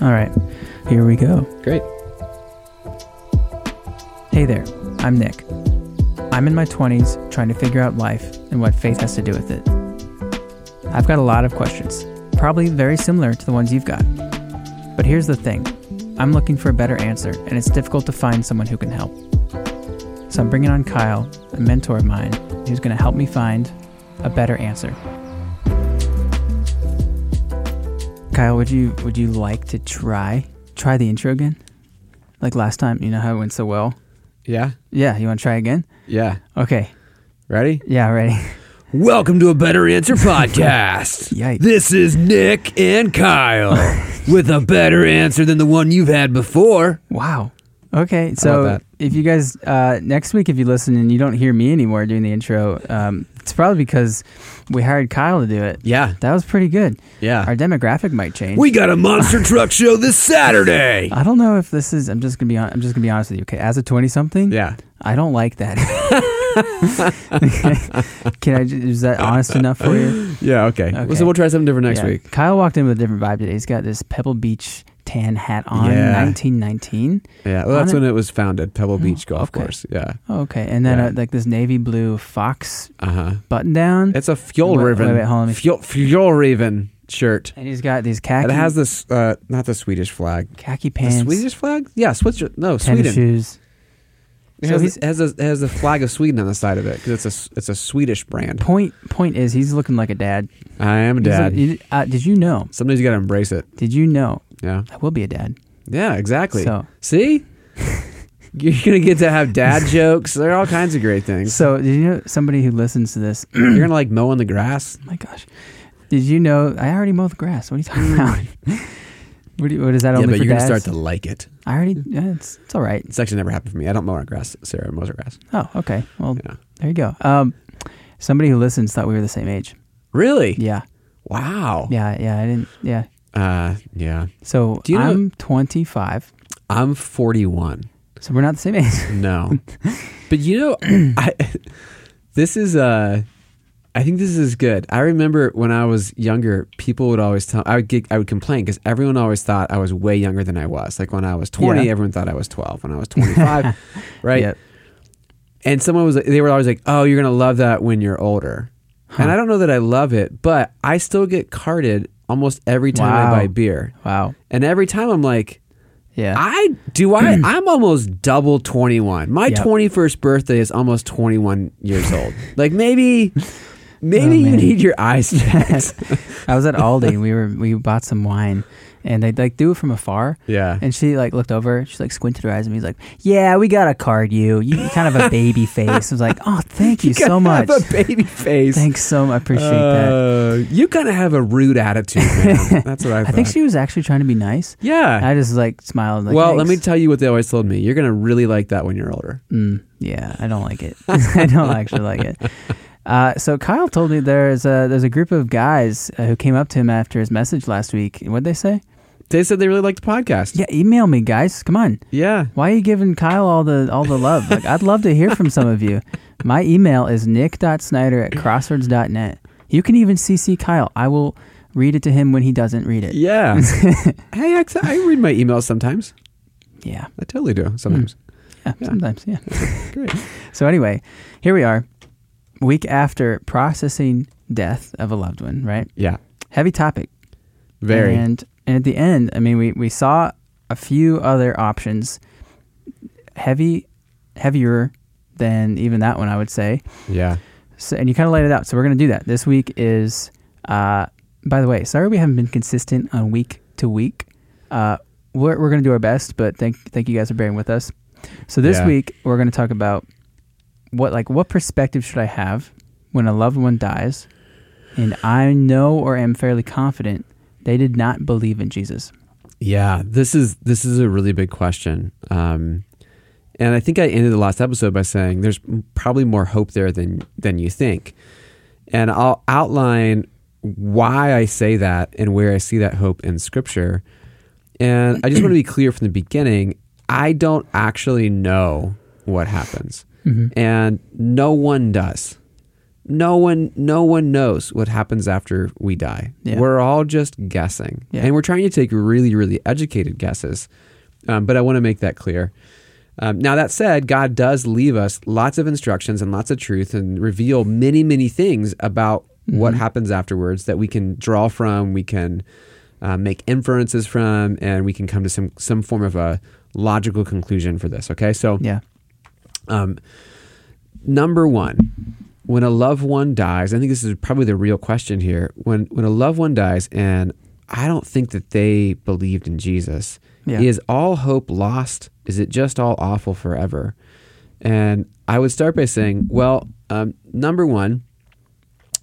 All right, here we go. Great. Hey there, I'm Nick. I'm in my 20s trying to figure out life and what faith has to do with it. I've got a lot of questions, probably very similar to the ones you've got. But here's the thing I'm looking for a better answer, and it's difficult to find someone who can help. So I'm bringing on Kyle, a mentor of mine, who's going to help me find a better answer. Kyle, would you would you like to try try the intro again? Like last time, you know how it went so well? Yeah. Yeah, you want to try again? Yeah. Okay. Ready? Yeah, ready. Welcome to a Better Answer podcast. Yikes. This is Nick and Kyle with a better answer than the one you've had before. Wow. Okay, so that? if you guys uh, next week, if you listen and you don't hear me anymore doing the intro, um, it's probably because we hired Kyle to do it. Yeah. That was pretty good. Yeah. Our demographic might change. We got a monster truck show this Saturday. I don't know if this is. I'm just gonna be. On, I'm just gonna be honest with you. Okay, as a twenty something, Yeah. I don't like that. Can I? Is that honest enough for you? Yeah. Okay. Okay. So we'll try something different next Yeah. week. Kyle walked in with a different vibe today. He's got this Pebble Beach tan hat on, Yeah. 1919. Yeah. Well, that's On it- when it was founded, Pebble Beach Golf okay. Course. Yeah. Oh, okay, and then Yeah. uh, like this navy blue fox Uh huh. button down. It's a Wait, Raven. wait, wait, hold on, let me- Fjol, Fjällräven shirt. And he's got these khaki, It has this, uh, not the Swedish flag. khaki The pants, Swedish flag? Yeah, Switzer. No, tennis Sweden. shoes. It So has, he's- it has a it has a flag of Sweden on the side of it because it's a it's a Swedish brand. Point point is he's looking like a dad. I am a He's dad. uh, did you know? Sometimes you got to embrace it. Did you know Yeah. I will be a dad? Yeah. Exactly. So See, you're gonna get to have dad jokes. There are all kinds of great things. so did you know somebody who listens to this? you're gonna like mowing the grass. my gosh, did you know I already mow the grass? What are you talking about? what, do you, what is that yeah, only but for you're gonna start to like it. I already. Yeah, it's it's all right. It's actually never happened for me. I don't mow our grass. Sarah mows our grass. Oh, okay. Well, Yeah. there you go. Um, somebody who listens thought we were the same age. Really? Yeah, Wow. yeah, yeah. I didn't. Yeah. Uh, yeah. So Do you know- I'm 25. I'm 41. So we're not the same age. No. but you know, I this is uh I think this is good. I remember when I was younger, people would always tell I would get I would complain because everyone always thought I was way younger than I was. Like when I was 20, Yeah. everyone thought I was 12. When I was 25, right? Yep. And someone was they were always like, "Oh, you're going to love that when you're older." And I don't know that I love it, but I still get carded almost every time Wow. I buy beer. Wow. And every time I'm like, Yeah. I do I I'm almost double 21. My Yep. 21st birthday is almost 21 years old. Like maybe maybe Oh, you need your eyes checked. I was at Aldi and we were we bought some wine and they like do it from afar. yeah. And she like looked over, she like squinted her eyes at me. He's like, "Yeah, we gotta card you. You kind of a baby face." I was like, "Oh, thank you, so much. Have a baby face. Thanks so much. I appreciate that." Uh, You kind of have a rude attitude, man. That's what I I think she was actually trying to be nice. Yeah. I just like smiled. Like, well, let me tell you what they always told me. You're going to really like that when you're older. Mm, yeah, I don't like it. I don't actually like it. Uh, so Kyle told me there's a there's a group of guys uh, who came up to him after his message last week. What'd they say? They said they really liked the podcast. Yeah, email me, guys. Come on. Yeah. Why are you giving Kyle all the all the love? Like, I'd love to hear from some of you. My email is nick.snyder at crossroads.net. You can even CC Kyle. I will read it to him when he doesn't read it. Yeah. hey, I, I read my emails sometimes. Yeah. I totally do sometimes. Hmm. Yeah, sometimes. Yeah. Great. So anyway, here we are, week after processing death of a loved one. Right. Yeah. Heavy topic. Very. And and at the end, I mean, we we saw a few other options, heavy, heavier than even that one, I would say. yeah. So, and you kind of laid it out. So we're going to do that. This week is, uh, by the way, sorry we haven't been consistent on week to week. Uh, we're we're going to do our best, but thank thank you guys for bearing with us. So this Yeah. week we're going to talk about what like what perspective should I have when a loved one dies, and I know or am fairly confident they did not believe in Jesus. Yeah, this is this is a really big question, um, and I think I ended the last episode by saying there's probably more hope there than than you think, and I'll outline why I say that and where I see that hope in Scripture. And I just want to be clear from the beginning: I don't actually know what happens, Mhm. and no one does. No one no one knows what happens after we die. Yeah. We're all just guessing, Yeah. and we're trying to take really really educated guesses. Um, but I want to make that clear. Um, now that said, God does leave us lots of instructions and lots of truth, and reveal many many things about what happens afterwards that we can draw from. We can uh, make inferences from, and we can come to some some form of a logical conclusion for this. Okay, so Yeah. um, number one, when a loved one dies, I think this is probably the real question here. When when a loved one dies, and I don't think that they believed in Jesus, Yeah. is all hope lost? Is it just all awful forever? And I would start by saying, well, um, number one,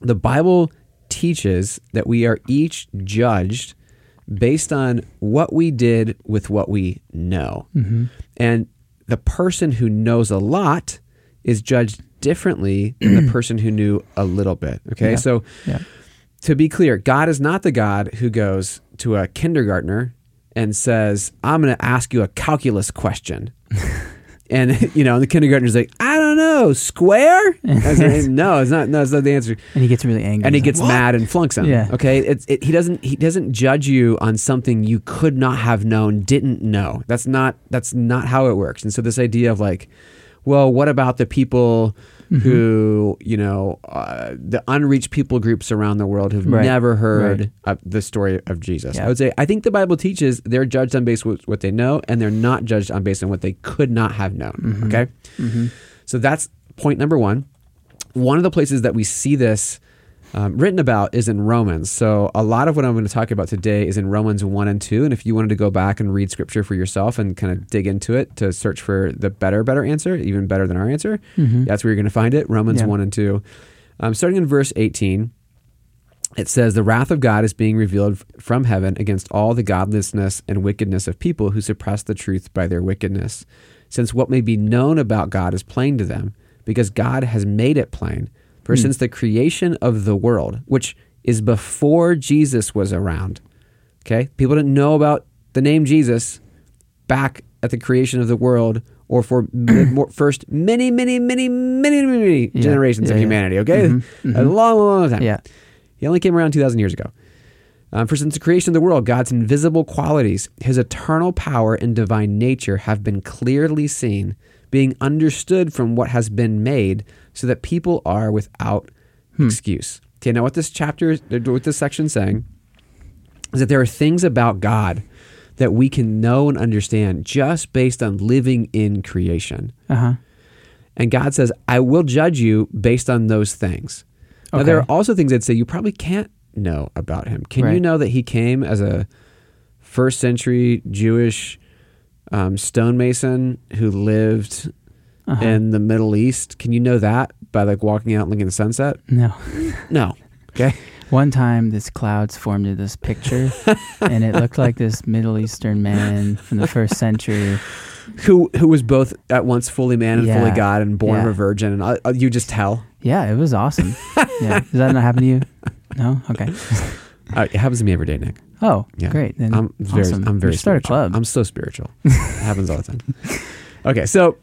the Bible teaches that we are each judged based on what we did with what we know. Mm-hmm. And the person who knows a lot is judged differently than the person who knew a little bit. Okay. Yeah. So Yeah. to be clear, God is not the God who goes to a kindergartner and says, I'm going to ask you a calculus question. and, you know, the kindergartner's like, I don't know, square? Like, no, it's not, no, it's not the answer And he gets really angry. and he gets like, mad and flunks him. Yeah. Okay. It's it, he doesn't he doesn't judge you on something you could not have known, didn't know. That's not that's not how it works. And so this idea of like, well, what about the people Mm-hmm. who you know uh, the unreached people groups around the world who've Right. never heard Right. the story of Jesus? Yeah. I would say I think the Bible teaches they're judged on based on what they know, and they're not judged on based on what they could not have known. Okay. Mm-hmm. So that's point number one. One of the places that we see this um, written about is in Romans. So a lot of what I'm going to talk about today is in Romans 1 and 2. And if you wanted to go back and read scripture for yourself and kind of dig into it to search for the better, better answer, even better than our answer, Mhm. that's where you're going to find it. Romans Yeah. 1 and 2. Um, starting in verse 18, it says, The wrath of God is being revealed from heaven against all the godlessness and wickedness of people who suppress the truth by their wickedness, since what may be known about God is plain to them, because God has made it plain. For Hmm. since the creation of the world, which is before Jesus was around, okay, people didn't know about the name Jesus back at the creation of the world or for more, first many, many, many, many, many, many Yeah. generations Yeah, of yeah. humanity, okay? Mhm, A mhm. long, long, long time. Yeah. He only came around 2,000 years ago. Um, for since the creation of the world, God's invisible qualities, his eternal power and divine nature have been clearly seen, being understood from what has been made, so that people are without Hmm. excuse. Okay, now what this chapter, is- what this section is saying, is that there are things about God that we can know and understand just based on living in creation. Uh huh. And God says, I will judge you based on those things. Now, there are also things I'd say you probably can't know about him. Can you know that he came as a first century Jewish um, stonemason who lived Uh-huh. in the Middle East? Can you know that by like walking out and looking at the sunset? no. No. Okay. One time, this clouds formed into this picture, and it looked like this Middle Eastern man from the first century. who who was both at once fully man and fully God and born of Yeah. a virgin? And uh, you just tell. Yeah, it was awesome. yeah, does that not happen to you? No. Okay. Uh, it happens to me every day, Nick. Oh, Yeah. great. Then I'm very, awesome. I'm very start a spiritual. club. I'm so spiritual. it happens all the time. Okay, so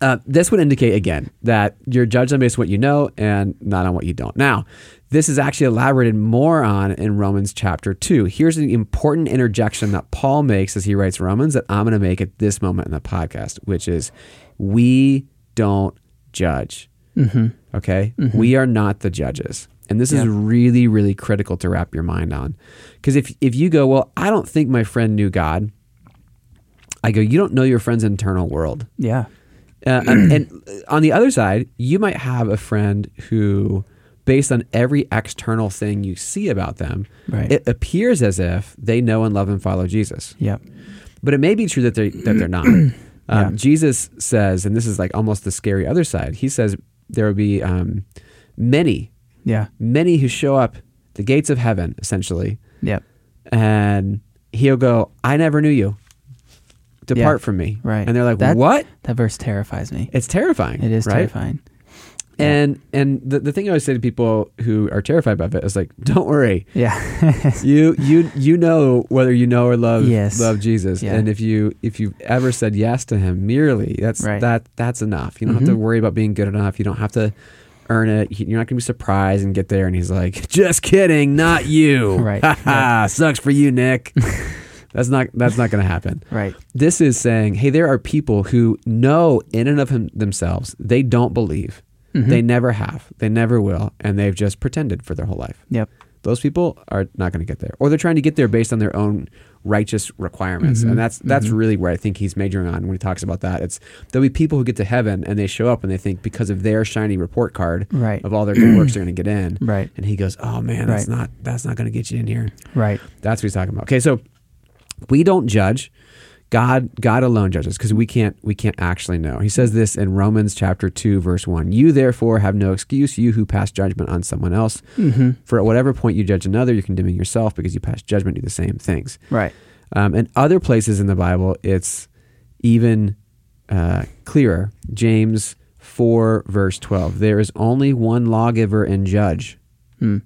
uh, this would indicate again that you're judged on based on what you know and not on what you don't. Now, this is actually elaborated more on in Romans chapter two. Here's an important interjection that Paul makes as he writes Romans that I'm going to make at this moment in the podcast, which is, we don't judge. mm-hmm. Okay. We are not the judges. And this is really, really critical to wrap your mind on. Because if, if you go, well, I don't think my friend knew God, I go, you don't know your friend's internal world. Yeah. Uh, and, and on the other side, you might have a friend who, based on every external thing you see about them, Right. it appears as if they know and love and follow Jesus. yep. But it may be true that they that they're not. Um, Yeah. Jesus says, and this is like almost the scary other side. He says there will be um, many, Yeah. many who show up the gates of heaven, essentially, Yep. and he'll go, "I never knew you. Depart Yeah. from me." Right. And they're like, That- "What?" That verse terrifies me. It's terrifying. It is right? terrifying. And and the, the thing I always say to people who are terrified by it is like, "Don't worry." Yeah. you you you know whether you know or love Yes. love Jesus, Yeah. and if you if you've ever said yes to Him merely, that's Right. that that's enough. You don't have to Mhm. worry about being good enough. You don't have to earn it. You're not going to be surprised and get there. And he's like, just kidding, not you. Right. Ha ha. Sucks for you, Nick. that's not that's not going to happen. Right. This is saying, hey, there are people who know in and of him, themselves they don't believe. Mm-hmm. They never have. They never will, and they've just pretended for their whole life. Yep. Those people are not going to get there, or they're trying to get there based on their own righteous requirements, Mhm. and that's that's Mhm. really where I think he's majoring on when he talks about that. It's there'll be people who get to heaven and they show up and they think because of their shiny report card Right. of all their good works they're going to get in, Right. and he goes, "Oh man, that's Right. not that's not going to get you in here." Right. That's what he's talking about. Okay, so we don't judge. God God alone judges because we can't we can't actually know. He says this in Romans chapter 2 verse 1. You therefore have no excuse you who pass judgment on someone else. Mm-hmm. For at whatever point you judge another, you're condemning yourself because you pass judgment do the same things. Right. Um, and other places in the Bible, it's even uh, clearer. James 4 verse 12. There is only one lawgiver and judge. Hmm.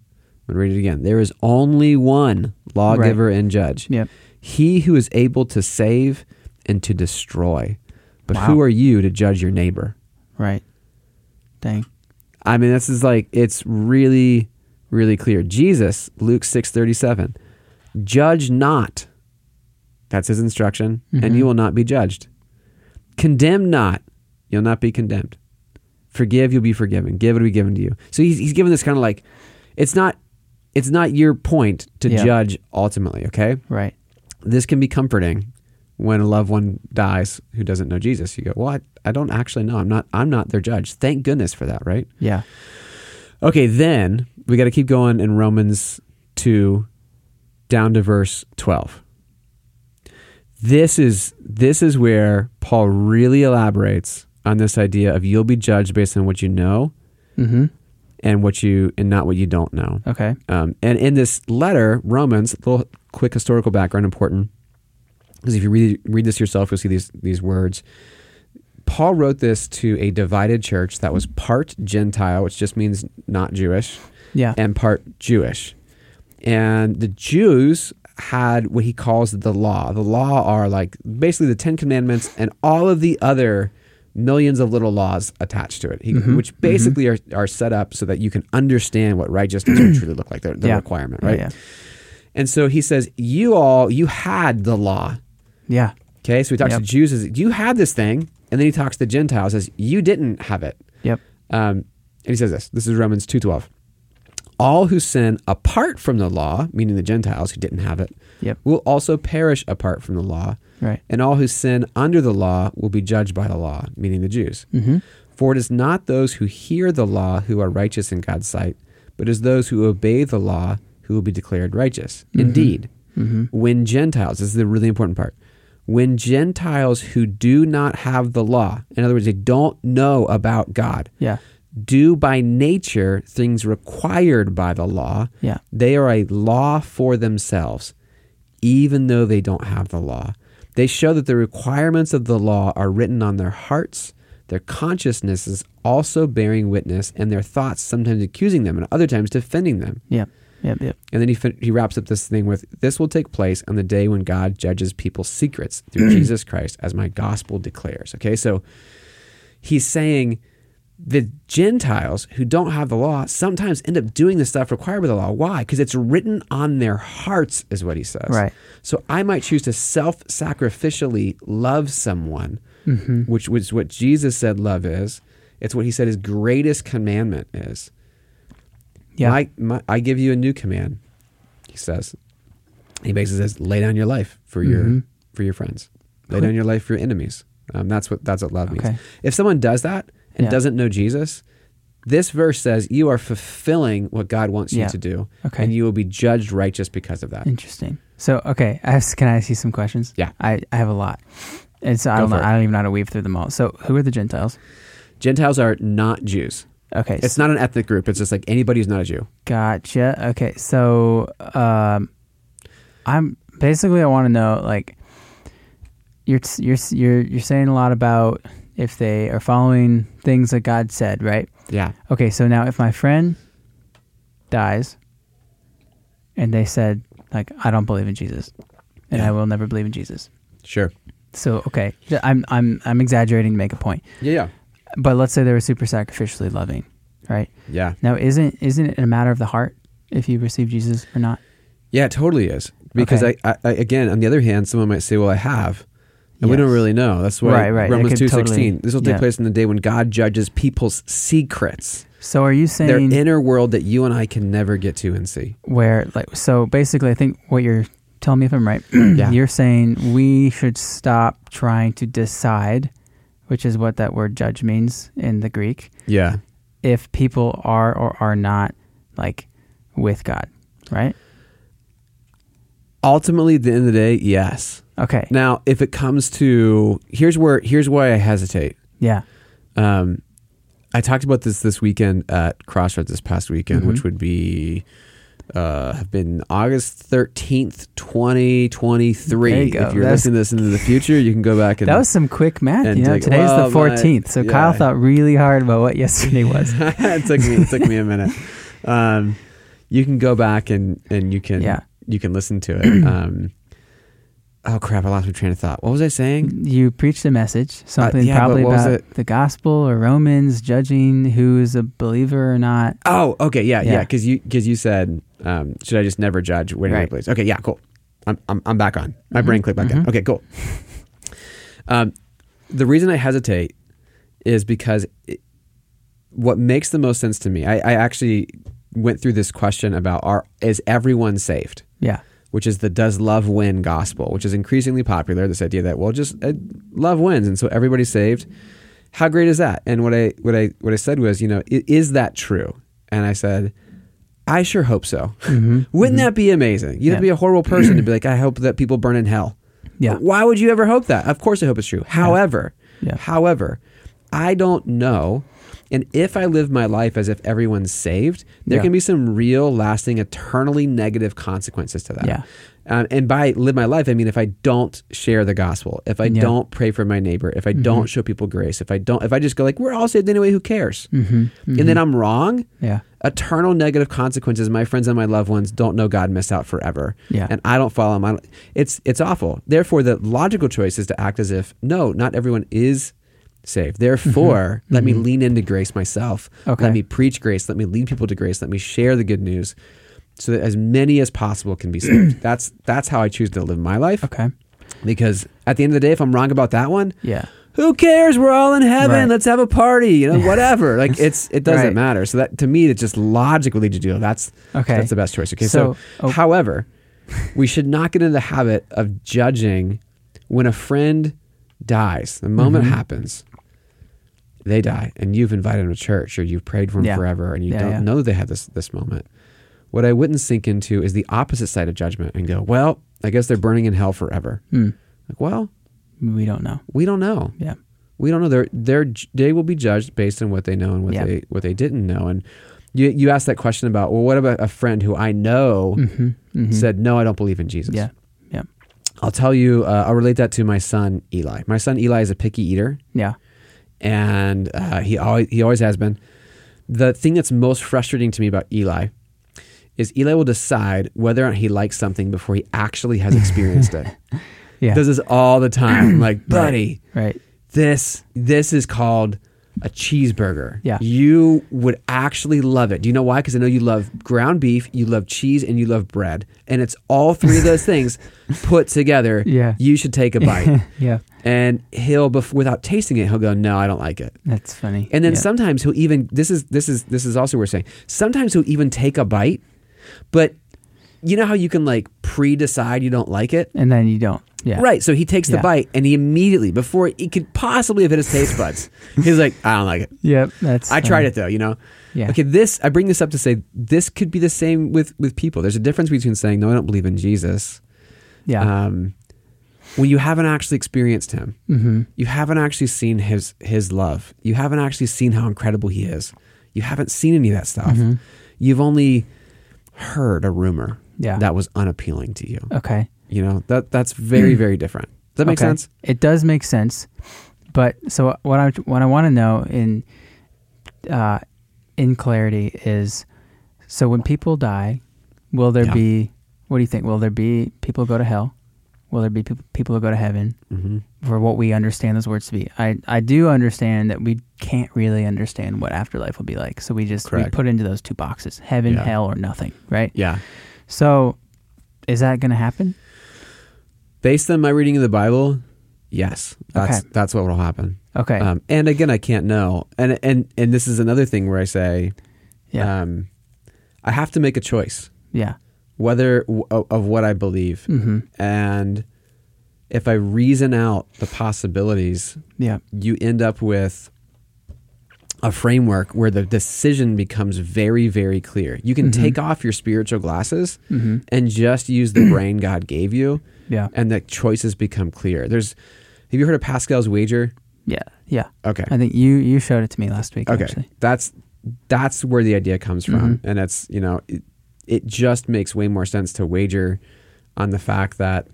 I'm going to read it again. There is only one lawgiver and judge. Yep. He who is able to save and to destroy. But Wow. who are you to judge your neighbor? Right. Dang. I mean, this is like it's really, really clear. Jesus, Luke six thirty seven, judge not. That's his instruction, and Mhm. you will not be judged. Condemn not, you'll not be condemned. Forgive, you'll be forgiven. Give, it'll be given to you. So he's he's given this kind of like, it's not, it's not your point to Yeah. judge ultimately. Okay, Right. This can be comforting when a loved one dies who doesn't know Jesus. You go, well, I, I don't actually know. I'm not. I'm not their judge. Thank goodness for that, right? Yeah. Okay, then we got to keep going in Romans 2 down to verse 12. This is this is where Paul really elaborates on this idea of you'll be judged based on what you know Mm-hmm. and what you and not what you don't know. Okay. Um, and in this letter, Romans, little quick historical background important because if you read read this yourself, you'll see these these words. Paul wrote this to a divided church that was part Gentile, which just means not Jewish, Yeah. and part Jewish. And the Jews had what he calls the law. The law are like basically the Ten Commandments and all of the other millions of little laws attached to it, he, Mhm, which basically are, are set up so that you can understand what righteousness would truly look like, the, the Yeah. requirement, Yeah, right? Yeah. And so he says, You all, you had the law. Yeah. Okay, so he talks Yep. to Jews, says, You had this thing. And then he talks to Gentiles, says, You didn't have it. Yep. Um, and he says this. This is Romans two twelve. All who sin apart from the law, meaning the Gentiles who didn't have it, Yep. will also perish apart from the law. Right. And all who sin under the law will be judged by the law, meaning the Jews. Mm-hmm. For it is not those who hear the law who are righteous in God's sight, but is those who obey the law who will be declared righteous. Mhm. Indeed, Mm-hmm. when Gentiles, this is the really important part, when Gentiles who do not have the law, in other words, they don't know about God, Yeah. do by nature things required by the law, Yeah. they are a law for themselves, even though they don't have the law. They show that the requirements of the law are written on their hearts, their consciousness is also bearing witness, and their thoughts sometimes accusing them and other times defending them. Yep. Yep. Yep. And then he, fin- he wraps up this thing with this will take place on the day when God judges people's secrets through Jesus Christ, as my gospel declares. Okay, so he's saying the Gentiles who don't have the law sometimes end up doing the stuff required by the law. Why? Because it's written on their hearts, is what he says. Right. So I might choose to self sacrificially love someone, Mm-hmm. which was what Jesus said love is. It's what he said his greatest commandment is. Yeah. My, my, I give you a new command, he says. He basically says, lay down your life for your Mhm. for your friends. Lay down your life for your enemies. Um, that's what that's what love means. If someone does that and Yeah. doesn't know Jesus, this verse says you are fulfilling what God wants Yeah. you to do, Okay. and you will be judged righteous because of that. Interesting. So, okay, I have, can I ask you some questions? Yeah. I, I have a lot. And so I don't know. I don't even know how to weave through them all. So, who are the Gentiles? Gentiles are not Jews. Okay. It's not an ethnic group. It's just like anybody who's not a Jew. Gotcha. Okay, so um, I'm basically I want to know like you're you're you're you're saying a lot about if they are following things that God said, right? Yeah. Okay, so now if my friend dies and they said like I don't believe in Jesus and Yeah. I will never believe in Jesus. Sure. So okay, I'm I'm I'm exaggerating to make a point. Yeah. Yeah. But let's say they were super sacrificially loving, right? Yeah. Now, isn't isn't it a matter of the heart if you receive Jesus or not? Yeah, it totally is. Because Okay. I, I, I, again, on the other hand, someone might say, "Well, I have," and we don't really know. That's why Right, right. Romans two totally- sixteen. This will take yeah. place in the day when God judges people's secrets, So, are you saying their inner world that you and I can never get to and see. where like so basically I think what you're telling me if I'm right Yeah. you're saying we should stop trying to decide which is what that word judge means in the Greek Yeah. if people are or are not like with God right Ultimately, at the end of the day, yes. okay Now, if it comes to here's where here's why I hesitate. yeah Um, I talked about this this weekend at Crossroads this past weekend, Mhm. which would be uh, have been August thirteenth, twenty twenty three. There you go. If you're That's- listening to this into the future, you can go back and that was some quick math you know today's well, the 14th so my- Kyle thought really hard about what yesterday was it took me it took me a minute. Um, you can go back and and you can Yeah. you can listen to it. Um, oh crap! I lost my train of thought. What was I saying? you preached a message something Uh, yeah, probably about the gospel or Romans judging who's a believer or not Oh, okay, yeah, yeah. Yeah. Because you because you said, um, should I just never judge waiting Right. in place? Okay, yeah, cool. I'm I'm, I'm back on. My brain clicked back in. mhm. Okay, cool. Um, the reason I hesitate is because it, what makes the most sense to me. I, I actually went through this question about are is everyone saved? yeah which is the does love win gospel, which is increasingly popular. This idea that well, just uh, love wins, and so everybody's saved. How great is that? And what I what I what I said was, you know, is that true? And I said, I sure hope so. Mhm. Wouldn't that be amazing? You'd have to be a horrible person to be like, I hope that people burn in hell. Yeah. Why would you ever hope that? Of course, I hope it's true. However, Yeah. however, I don't know. And if I live my life as if everyone's saved, there Yeah. can be some real, lasting, eternally negative consequences to that. Yeah. Um, and by live my life, I mean if I don't share the gospel, if I Yeah. Mm-hmm. don't pray for my neighbor, if I don't show people grace, if I don't, if I just go like we're all saved anyway, who cares? hmm And then I'm wrong. yeah Eternal negative consequences. My friends and my loved ones don't know God, miss out forever. Yeah. And I don't follow him. I don't, it's it's awful. Therefore, the logical choice is to act as if no, not everyone is saved. Therefore, let me lean into grace myself. Mm-hmm. Okay. Let me preach grace. Let me lead people to grace. Let me share the good news, so that as many as possible can be saved. that's that's how I choose to live my life. okay Because at the end of the day, if I'm wrong about that one, yeah who cares? We're all in heaven. Right. Let's have a party. You know, whatever. like it's it doesn't Right. matter. So that to me, it's just logically to do. That's Okay. That's the best choice. Okay. So, So, oh. however, we should not get into the habit of judging when a friend dies. The moment Mhm. happens, they die, and you've invited them to church or you've prayed for them Yeah. forever, and you Yeah, don't yeah. know they had this this moment. What I wouldn't sink into is the opposite side of judgment and go, well, I guess they're burning in hell forever. Hmm. Like, well, we don't know we don't know yeah we don't know. They're, they're, they will be judged based on what they know and what they what they didn't know. And you you asked that question about well, what about a friend who I know hmm hmm said no, I don't believe in Jesus. yeah yeah I'll tell you. Uh, I'll relate that to my son Eli. My son Eli is a picky eater, yeah and uh, he always he always has been. The thing that's most frustrating to me about Eli is Eli will decide whether or not he likes something before he actually has experienced it. yeah Does this all the time. Like, buddy, right this this is called a cheeseburger. Yeah. You would actually love it. Do you know why? Because I know you love ground beef, you love cheese, and you love bread. And it's all three of those things put together. Yeah. You should take a bite. yeah and he'll, bef- without tasting it, he'll go, No, I don't like it. that's funny And then yeah. sometimes he'll even this is this is this is also we're saying. Sometimes he'll even take a bite, but you know how you can like pre-decide you don't like it? and then you don't yeah Right. So he takes the Yeah. bite and he immediately, before he could possibly have hit his taste buds, he's like, I don't like it. yep that's I tried it though, you know? Yeah. Okay, this, I bring this up to say this could be the same with, with people. There's a difference between saying, no, I don't believe in Jesus. yeah Um, when you haven't actually experienced him, hmm you haven't actually seen his, his love. You haven't actually seen how incredible he is. You haven't seen any of that stuff. Mhm. You've only heard a rumor Yeah. that was unappealing to you. okay You know, that, that's very, very different. Does that make Okay. sense? It does make sense, but so what I what I want to know in uh, in clarity is so when people die, will there Yeah. be what do you think? Will there be people go to hell? Will there be people, people who go to heaven hmm for what we understand those words to be? I, I do understand that we can't really understand what afterlife will be like. So we just we put into those two boxes heaven, Yeah. hell, or nothing, right? Yeah. So is that going to happen? Based on my reading of the Bible, yes, that's Okay. that's what will happen. Okay. Um, and again, I can't know. And and and this is another thing where I say, yeah. um, I have to make a choice yeah. whether w- of what I believe, hmm and if I reason out the possibilities, Yeah. you end up with a framework where the decision becomes very, very clear. You can Mhm. take off your spiritual glasses hmm and just use the brain God gave you, Yeah. and the choices become clear. There's, have you heard of Pascal's wager? Yeah. Yeah. Okay, I think you you showed it to me last week. okay, Actually. that's that's where the idea comes from, Mhm. and it's you know it, it just makes way more sense to wager on the fact that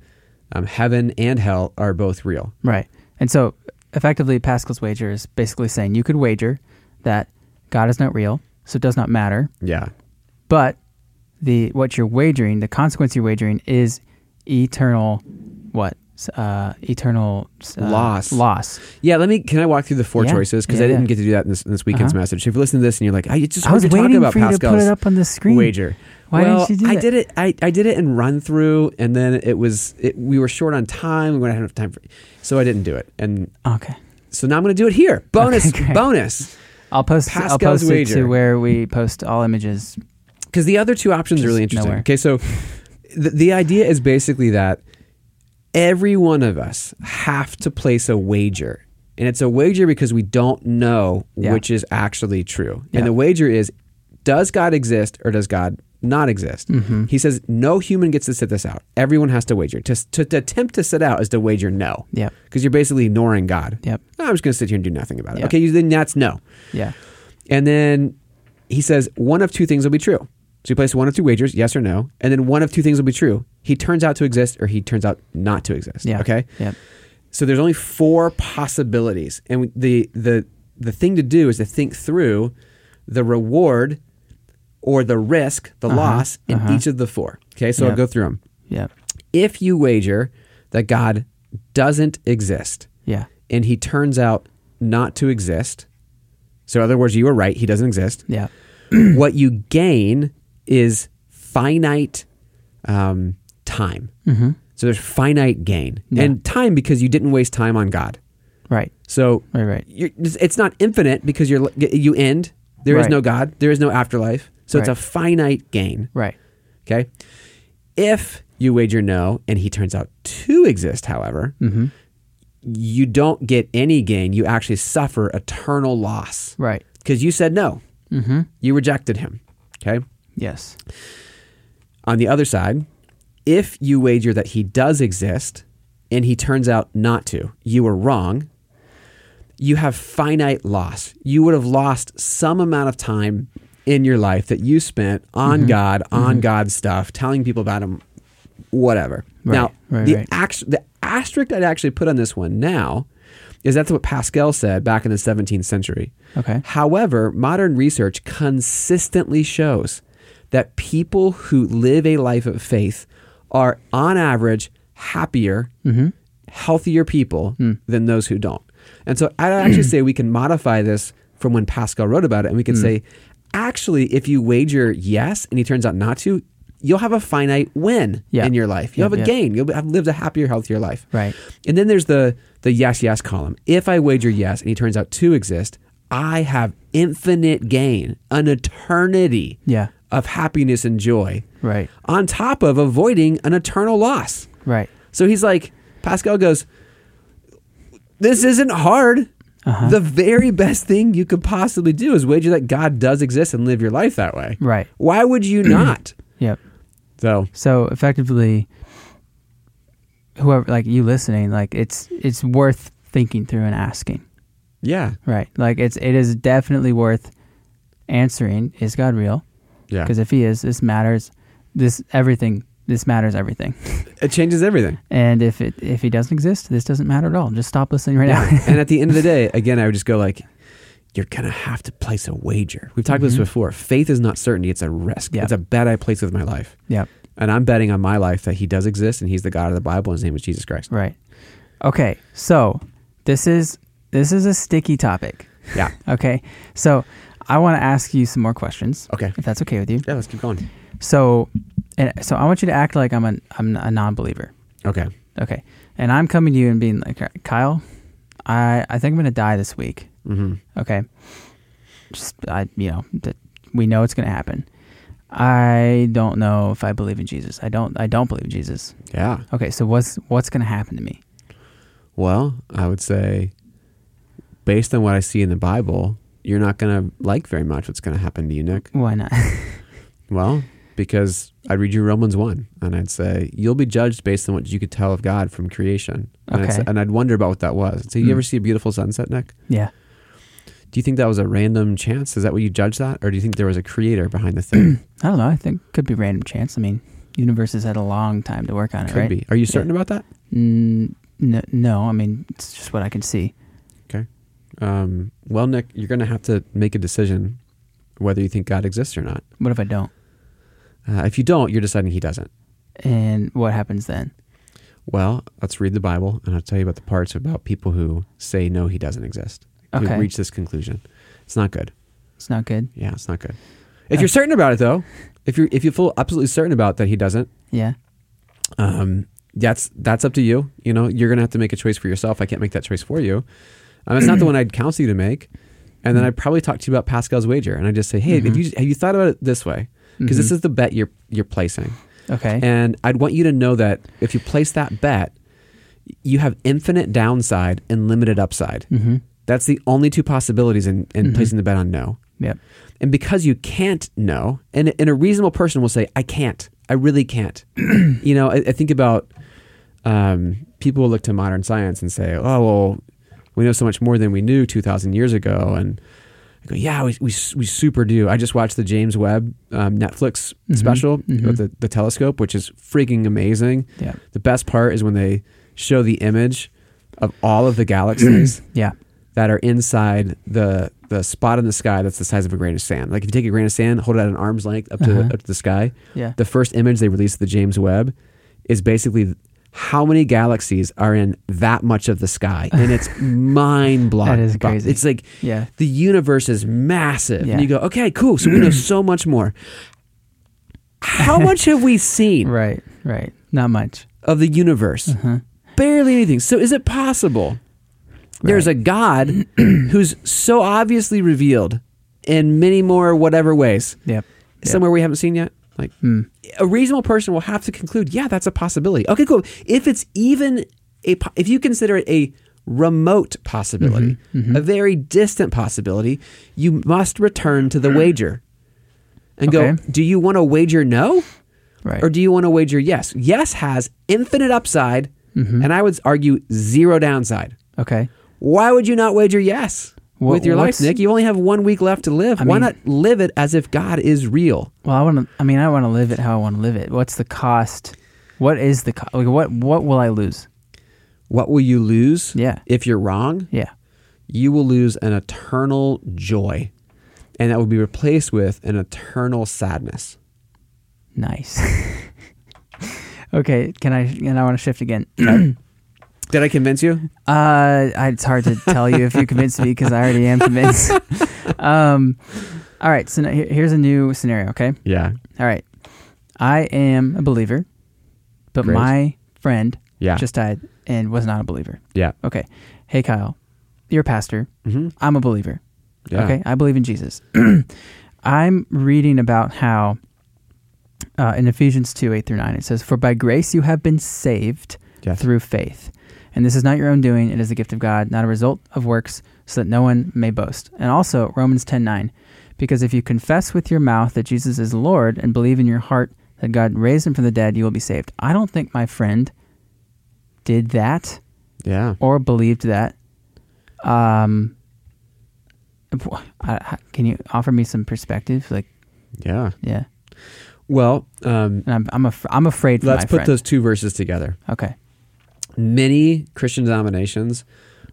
um, heaven and hell are both real. Right. And so effectively Pascal's wager is basically saying you could wager that God is not real, so it does not matter. Yeah, But the what you're wagering, the consequence you're wagering is eternal what? Uh, eternal uh, Loss. Loss. yeah. Let me. Can I walk through the four Yeah. choices because Yeah, I didn't yeah. get to do that in this, in this weekend's Uh-huh. message. If you listen to this and you're like, I just I was waiting about for you to put it up on the screen. wager. Why well, didn't you do I that? did it. I, I did it in run through, and then it was it, we were short on time. We didn't have enough time for, so I didn't do it. And Okay. so now I'm going to do it here. Bonus, Okay, bonus. I'll post I'll Pascal's post it to where we post all images. Because the other two options are really interesting. nowhere. Okay, so the, the idea is basically that every one of us have to place a wager. And it's a wager because we don't know Yeah. which is actually true. Yeah. And the wager is does God exist or does God not exist? Mm-hmm. He says no human gets to sit this out. Everyone has to wager. To, to, to attempt to sit out is to wager no. Yep. Because you're basically ignoring God. Yep. "No, I'm just going to sit here and do nothing about it. Yeah. Okay, then that's no. Yeah. And then he says one of two things will be true. So you place one of two wagers, yes or no, and then one of two things will be true. He turns out to exist or he turns out not to exist. Yeah. Okay? Yep. So there's only four possibilities. And the the the thing to do is to think through the reward or the risk, the Uh-huh. loss in Uh-huh. each of the four. Okay? So I'll go through them. Yep. If you wager that God doesn't exist, Yeah. and he turns out not to exist. So, in other words, you were right, he doesn't exist. Yeah. what you gain is finite um, time. Mm-hmm. So, there's finite gain. Yeah. And time because you didn't waste time on God. Right. So, Right. Right. you're, it's not infinite because you're you end. There is Right. no God. There is no afterlife. So, it's a finite gain. Right. Okay. If you wager no and he turns out to exist, however, Mm-hmm. you don't get any gain. You actually suffer eternal loss Right. because you said no. Mm-hmm. You rejected him. Okay. Yes. On the other side, if you wager that he does exist and he turns out not to, you were wrong. You have finite loss. You would have lost some amount of time in your life that you spent on God, on God's stuff, telling people about him, whatever. Right, Now, right, the, right. act- the asterisk I'd actually put on this one now is that's what Pascal said back in the 17th century. Okay. However, modern research consistently shows that people who live a life of faith are, on average, happier, Mm-hmm. healthier people Hmm. than those who don't. And so I actually say we can modify this from when Pascal wrote about it, and we can say, actually, if you wager yes and he turns out not to, you'll have a finite win Yeah. in your life. You'll have a gain. You'll have lived a happier, healthier life. Right. And then there's the the yes yes column. If I wager yes and he turns out to exist, I have infinite gain, an eternity Yeah. of happiness and joy, Right. on top of avoiding an eternal loss. Right. So he's like, Pascal goes, This isn't hard. Uh-huh. The very best thing you could possibly do is wager that God does exist and live your life that way. Right. Why would you not? Yep. So, So effectively, whoever like you listening, like it's it's worth thinking through and asking. yeah. Right. Like it's it is definitely worth answering. Is God real? Yeah. Because if He is, this matters. This everything. This matters everything. It changes everything. And if it if He doesn't exist, this doesn't matter at all. Just stop listening right now. and at the end of the day, again, I would just go like, you're gonna have to place a wager. We've talked about this Mhm. before. Faith is not certainty; it's a risk. Yeah. It's a bet I place with my life. yeah. And I'm betting on my life that he does exist and he's the God of the Bible and his name is Jesus Christ. Right. Okay. So this is this is a sticky topic. Yeah. Okay. So I want to ask you some more questions. Okay. If that's okay with you. Yeah, let's keep going. So, and so I want you to act like I'm a I'm a non-believer. Okay. Okay. And I'm coming to you and being like, Kyle, I I think I'm gonna die this week. hmm Okay. Just I you know that we know it's gonna happen. I don't know if I believe in Jesus. I don't I don't believe in Jesus. Yeah. Okay. So what's what's gonna happen to me? Well, I would say, based on what I see in the Bible, you're not going to like very much what's going to happen to you, Nick. Why not? Well, because I'd read you Romans 1 and I'd say, you'll be judged based on what you could tell of God from creation. And, I'd, Okay. say- and I'd wonder about what that was. So, you Hmm. ever see a beautiful sunset, Nick? yeah. Do you think that was a random chance? Is that what you judge that? Or do you think there was a creator behind the thing? I don't know. I think could be random chance. I mean, universe has had a long time to work on it, Could right? be. Are you certain about that? Mm, no, no, I mean it's just what I can see. Okay. Um, well, Nick, you're going to have to make a decision whether you think God exists or not. What if I don't? Uh, if you don't, you're deciding he doesn't. And what happens then? Well, let's read the Bible, and I'll tell you about the parts about people who say no, he doesn't exist. Okay. Who reach this conclusion. It's not good. It's not good. Yeah, it's not good. If you're certain about it, though, if you're if you feel absolutely certain about that he doesn't, Yeah. um, that's that's up to you. You know, you're gonna have to make a choice for yourself. I can't make that choice for you. Um, it's not the one I'd counsel you to make. And then I'd probably talk to you about Pascal's wager, and I just say, hey, Mhm. have you have you thought about it this way? Because this Mhm. is the bet you're you're placing. okay. And I'd want you to know that if you place that bet, you have infinite downside and limited upside. mm-hmm. That's the only two possibilities in, in Mhm. placing the bet on no. Yep. And because you can't know, and, and a reasonable person will say, I can't. I really can't. you know, I, I think about um, people will look to modern science and say, oh, well, we know so much more than we knew 2,000 years ago. And I go, yeah, we, we, we super do. I just watched the James Webb um, Netflix Mhm. special Mhm. with the, the telescope, which is freaking amazing. Yeah. The best part is when they show the image of all of the galaxies Yeah. that are inside the the spot in the sky that's the size of a grain of sand. Like if you take a grain of sand, hold it at an arm's length up to Uh-huh. the, up to the sky, Yeah. the first image they released, the James Webb, is basically how many galaxies are in that much of the sky, and it's mind blowing. That is crazy. It's like Yeah. the universe is massive, Yeah. and you go, okay, cool. So we know so much more. How much have we seen Right. Right. Not much. of the universe? Uh-huh. barely anything. So is it possible there's a God who's so obviously revealed in many more whatever ways Yep. Yep. somewhere we haven't seen yet? Like Hmm. a reasonable person will have to conclude, yeah, that's a possibility. Okay, cool. If it's even a if you consider it a remote possibility, Mm-hmm. a very distant possibility, you must return to the wager and Okay. go, do you want to wager no? Right. or do you want to wager yes? Yes has infinite upside, Mm-hmm. and I would argue zero downside. okay. Why would you not wager yes What- with your life, Nick? You only have one week left to live. I Why mean- not live it as if God is real? Well, I want to. I mean, I want to live it how I want to live it. What's the cost? What is the cost? Like, what what will I lose? What will you lose Yeah. if you're wrong? Yeah. You will lose an eternal joy, and that will be replaced with an eternal sadness. Nice. okay. Can I? And I want to shift again. Did I convince you? Uh, it's hard to tell you if you convinced me because I already am convinced. um, all right. So now here- here's a new scenario. Okay. Yeah. All right. I am a believer, but Great. my friend Yeah. just died and was not a believer. yeah. Okay. Hey, Kyle, you're a pastor. hmm I'm a believer. Yeah. Okay, I believe in Jesus. I'm reading about how uh, in Ephesians 2 8 through 9, it says, For by grace you have been saved Yes. through faith. And this is not your own doing, it is the gift of God, not a result of works, so that no one may boast. And also, Romans ten nine, Because if you confess with your mouth that Jesus is Lord and believe in your heart that God raised him from the dead, you will be saved. I don't think my friend did that Yeah. or believed that. Um, can you offer me some perspective? Like, Yeah. yeah, Well, um, and I'm I'm, af- I'm afraid for let's put friend. those two verses together. Okay, Many Christian denominations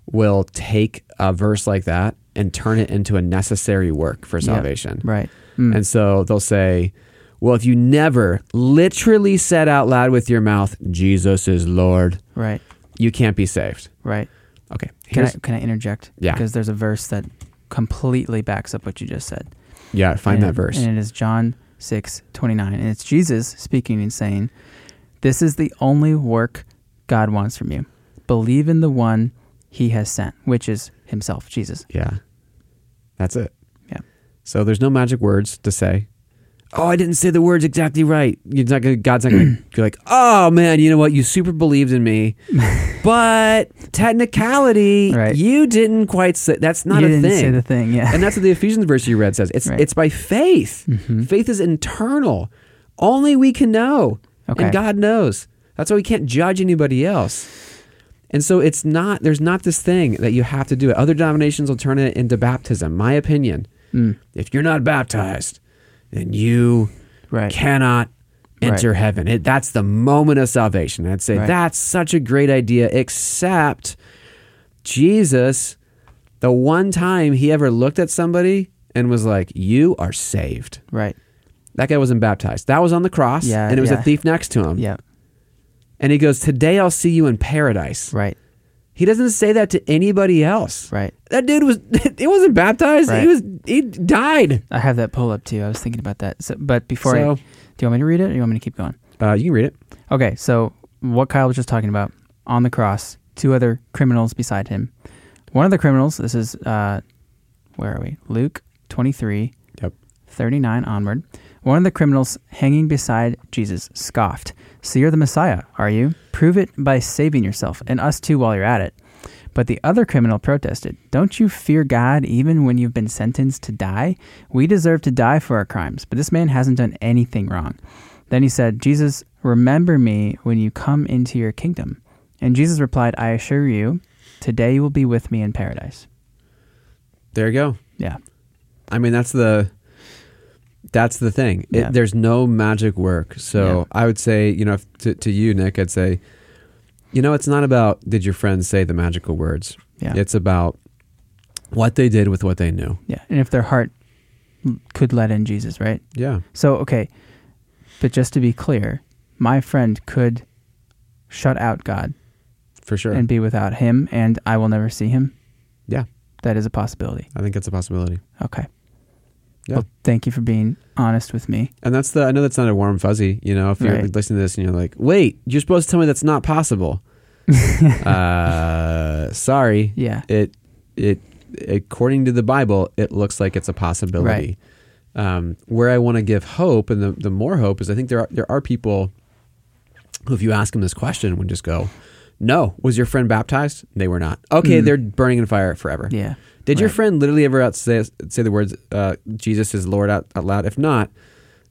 will take a verse like that and turn it into a necessary work for salvation. right. Mm. And so they'll say, Well, if you never literally said out loud with your mouth, Jesus is Lord, Right. you can't be saved. Right. Okay. Can I can I interject? Yeah. Because there's a verse that completely backs up what you just said. yeah, find And that it- verse. And it is John six twenty nine. And it's Jesus speaking and saying, This is the only work God wants from you. Believe in the one he has sent, which is himself, Jesus. Yeah. That's it. Yeah. So there's no magic words to say. Oh, I didn't say the words exactly right. You're not gonna, God's not going to be like, oh man, you know what? You super believed in me, but technicality, Right. you didn't quite say. That's not you a didn't thing. say the thing, yeah. and that's what the Ephesians verse you read says. It's Right. it's by faith. Mhm. Faith is internal. Only we can know, Okay. and God knows. That's why we can't judge anybody else. And so it's not. There's not this thing that you have to do it. Other denominations will turn it into baptism. My opinion. Mm, If you're not baptized, then you right. cannot enter heaven. It, that's the moment of salvation. I'd say Right. that's such a great idea, except Jesus, the one time he ever looked at somebody and was like, You are saved. Right. That guy wasn't baptized. That was on the cross, Yeah, and it was yeah. a thief next to him. Yeah. And he goes, Today I'll see you in paradise. Right. He doesn't say that to anybody else. Right. That dude was, he wasn't baptized. He was, he died. I have that pull up too. I was thinking about that. So, but before I, do you want me to read it or you want me to keep going? Uh, you can read it. Okay, so what Kyle was just talking about on the cross, two other criminals beside him. One of the criminals, this is, uh, where are we? Luke 23, Yep. 39 onward. One of the criminals hanging beside Jesus scoffed, So you're the Messiah, are you? Prove it by saving yourself and us too while you're at it. But the other criminal protested, Don't you fear God even when you've been sentenced to die? We deserve to die for our crimes, but this man hasn't done anything wrong. Then he said, Jesus, remember me when you come into your kingdom. And Jesus replied, I assure you, today you will be with me in paradise. There you go. Yeah. I mean, that's the that's the thing. It, Yeah. There's no magic work. So Yeah. I would say, you know, if, to to you, Nick, I'd say, you know, it's not about did your friends say the magical words. Yeah. It's about what they did with what they knew. Yeah. And if their heart could let in Jesus, right? Yeah. So, okay. But just to be clear, my friend could shut out God For sure. and be without him, and I will never see him. yeah. That is a possibility. I think it's a possibility. Okay. Yeah. Well, thank you for being honest with me. And that's the I know that's not a warm fuzzy, you know, if you're Right. listening to this and you're like, "Wait, you're supposed to tell me that's not possible." uh sorry. Yeah. it it according to the Bible, it looks like it's a possibility. Um, where I want to give hope, and the, the more hope is, I think there are there are people who, if you ask them this question, would just go, "No, was your friend baptized? They were not. Okay, Mm. they're burning in fire forever. Yeah. Did your friend literally ever out say say the words uh, Jesus is Lord out, out loud? If not,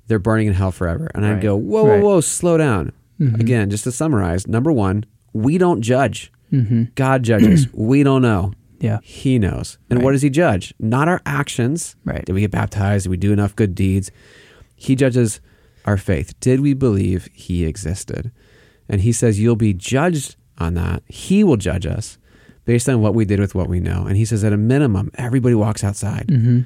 they're burning in hell forever. And I'd go, whoa, Right. whoa, whoa, slow down. Mhm. Again, just to summarize, number one, we don't judge. Mm-hmm. God judges. we don't know. Yeah. He knows. And Right. what does he judge? Not our actions. Right. Did we get baptized? Did we do enough good deeds? He judges our faith. Did we believe he existed? And he says, You'll be judged on that. He will judge us based on what we did with what we know. And he says, at a minimum, everybody walks outside. Mm-hmm.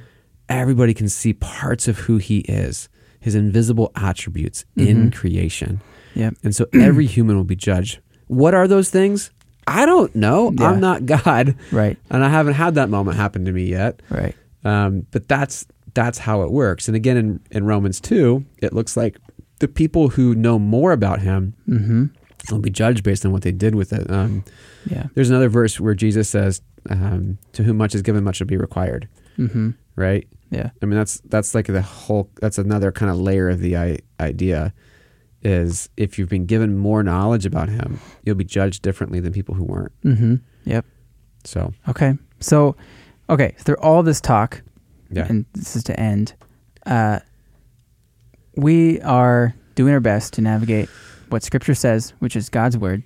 Everybody can see parts of who he is, his invisible attributes in Mhm. creation. Yep. And so every human will be judged. What are those things? I don't know. Yeah. I'm not God, Right. and I haven't had that moment happen to me yet. Right. Um, but that's that's how it works. And again, in, in Romans two, it looks like the people who know more about Him Mm-hmm. Will be judged based on what they did with it. Um, Yeah. there's another verse where Jesus says, um, "To whom much is given, much will be required." Mm-hmm. Right? Yeah. I mean, that's that's like the whole. That's another kind of layer of the I- idea. Is if you've been given more knowledge about Him, you'll be judged differently than people who weren't. Mm-hmm. Yep. So Okay. So, okay, through all this talk, yeah, and this is to end, uh, we are doing our best to navigate what Scripture says, which is God's Word,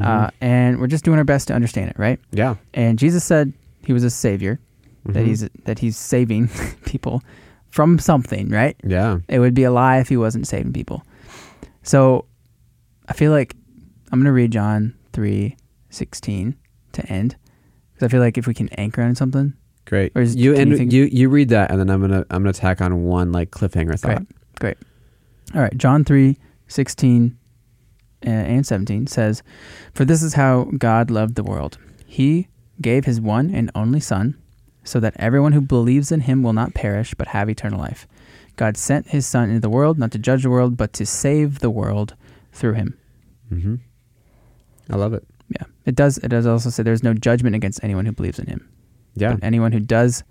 uh, Mhm. and we're just doing our best to understand it, right? yeah, And Jesus said He was a Savior, that Mhm. He's that He's saving people from something, right? yeah, It would be a lie if He wasn't saving people. So, I feel like I'm going to read John three sixteen to end because I feel like if we can anchor on something, great. Or is- you and you think- you you read that, and then I'm gonna I'm gonna tack on one like cliffhanger thought. Great. Great. All right, John 3 16 uh, and 17 says, For this is how God loved the world. He gave his one and only Son, so that everyone who believes in him will not perish, but have eternal life. God sent his Son into the world, not to judge the world, but to save the world through him. Mm-hmm. I love it. Yeah. It does it does also say there's no judgment against anyone who believes in him. Yeah. But anyone who does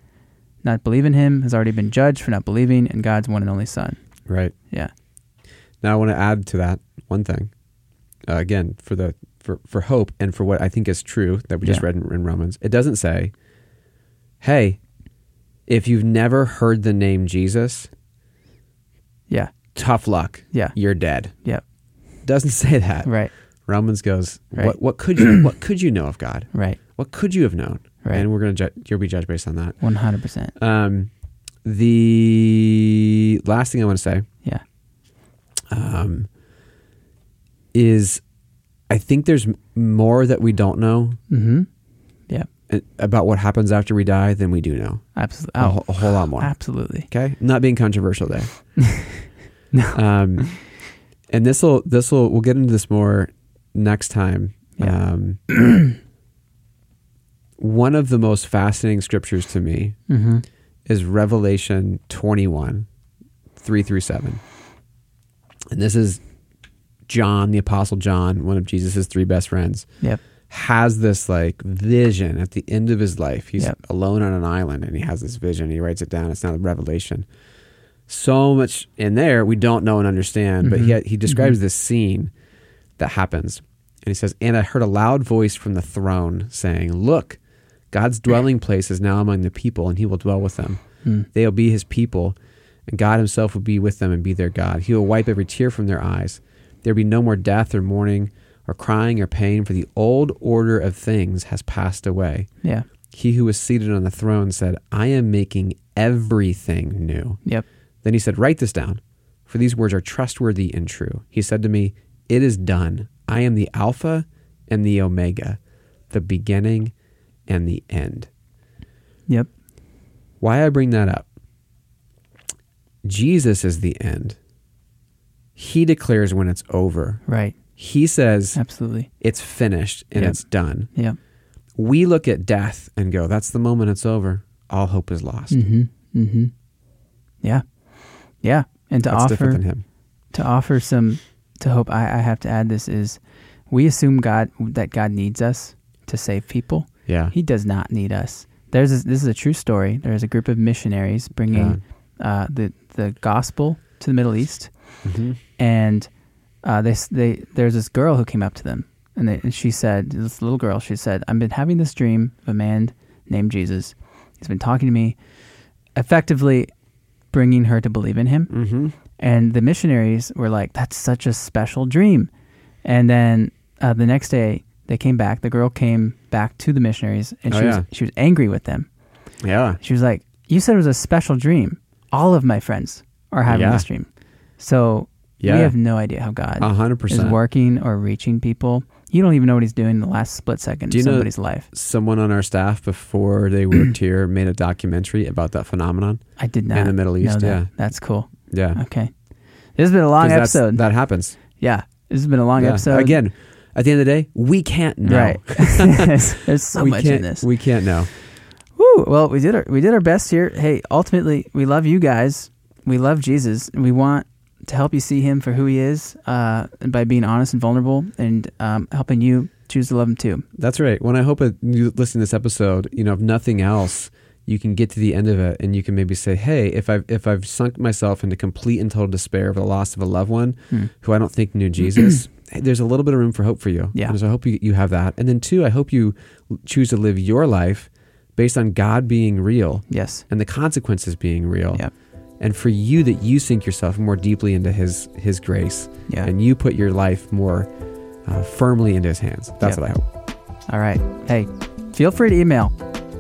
not believe in him has already been judged for not believing in God's one and only Son. Right. Yeah. Now I want to add to that one thing. Uh, again, for the for, for hope and for what I think is true that we just read in, in Romans, it doesn't say, "Hey, if you've never heard the name Jesus, Yeah. tough luck. Yeah. You're dead." Yep. Doesn't say that. Right. Romans goes, Right. "What what could you what could you know of God? Right. What could you have known?" Right. And we're gonna ju- you'll be judged based on that. One hundred percent. Um, the last thing I want to say Yeah. um, is I think there's more that we don't know Mm-hmm. Yeah. about what happens after we die than we do know. Absolutely. A, Oh, whole- a whole lot more. absolutely. Okay, not being controversial there. No. Um, and this will this will we'll get into this more next time. Yeah. Um, one of the most fascinating scriptures to me Mm-hmm. is Revelation 21, 3 through 7. And this is John, the Apostle John, one of Jesus' three best friends, Yep. has this like vision at the end of his life. He's Yep. alone on an island and he has this vision. He writes it down. It's not a revelation. So much in there we don't know and understand, but he, he describes this scene that happens. And he says, And I heard a loud voice from the throne saying, Look, God's dwelling place is now among the people, and he will dwell with them. Mm. They will be his people, and God himself will be with them and be their God. He will wipe every tear from their eyes. There be no more death or mourning or crying or pain, for the old order of things has passed away. Yeah. He who was seated on the throne said, I am making everything new. Yep. Then he said, Write this down, for these words are trustworthy and true. He said to me, It is done. I am the Alpha and the Omega, the beginning and the end. Yep. Why I bring that up? Jesus is the end. He declares when it's over. Right. He says Absolutely. it's finished and Yep. it's done. Yep. We look at death and go, that's the moment it's over. All hope is lost. Mm-hmm. Mm-hmm. Yeah. Yeah. And to That's different offer than him. to offer some to hope I, I have to add this is we assume God that God needs us to save people. Yeah. He does not need us. There's a, this is a true story. There's a group of missionaries bringing uh, the the gospel to the Middle East, Mhm. And uh, they, they there's this girl who came up to them, and, they, and she said, this little girl, she said, I've been having this dream of a man named Jesus. He's been talking to me, effectively bringing her to believe in him. Mhm. And the missionaries were like, "That's such a special dream." And then uh, the next day, they came back. The girl came back to the missionaries, and Oh, she yeah. was she was angry with them. Yeah. She was like, "You said it was a special dream. All of my friends are having Yeah. this dream, so Yeah. we have no idea how God A hundred is working or reaching people. You don't even know what He's doing in the last split second Do of somebody's life. Someone on our staff before they worked here made a documentary about that phenomenon. I did not In the Middle East, that. yeah. That's cool. Yeah. Okay, this has been a long episode. That happens. yeah, this has been a long Yeah. episode. Again, at the end of the day, we can't know. Right. There's so we much can't, in this. We can't know. Woo! Well, we did our we did our best here. Hey, ultimately, we love you guys. We love Jesus, and we want to help you see Him for who He is, uh, and by being honest and vulnerable, and um, helping you choose to love Him too. That's right. When I hope you listen to this episode, you know, if nothing else, you can get to the end of it and you can maybe say, "Hey, if I've if I've sunk myself into complete and total despair of the loss of a loved one Hmm. who I don't think knew Jesus, hey, there's a little bit of room for hope for you." Yeah. And so I hope you you have that. And then two, I hope you choose to live your life based on God being real Yes. and the consequences being real. Yep. And for you that you sink yourself more deeply into His His grace, Yeah. and you put your life more uh, firmly into His hands. That's Yep. what I hope. All right. Hey, feel free to email.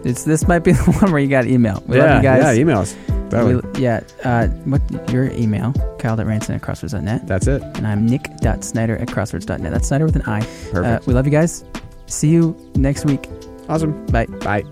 It's this might be the one where you got email. We yeah, love you guys. yeah, emails. We- yeah. Uh, what your email? Kyle.ranson at crossroads.net. That's it. And I'm nick.snider at crossroads.net. That's Snider with an I. Uh, Perfect. we love you guys. See you next week. awesome. Bye. Bye.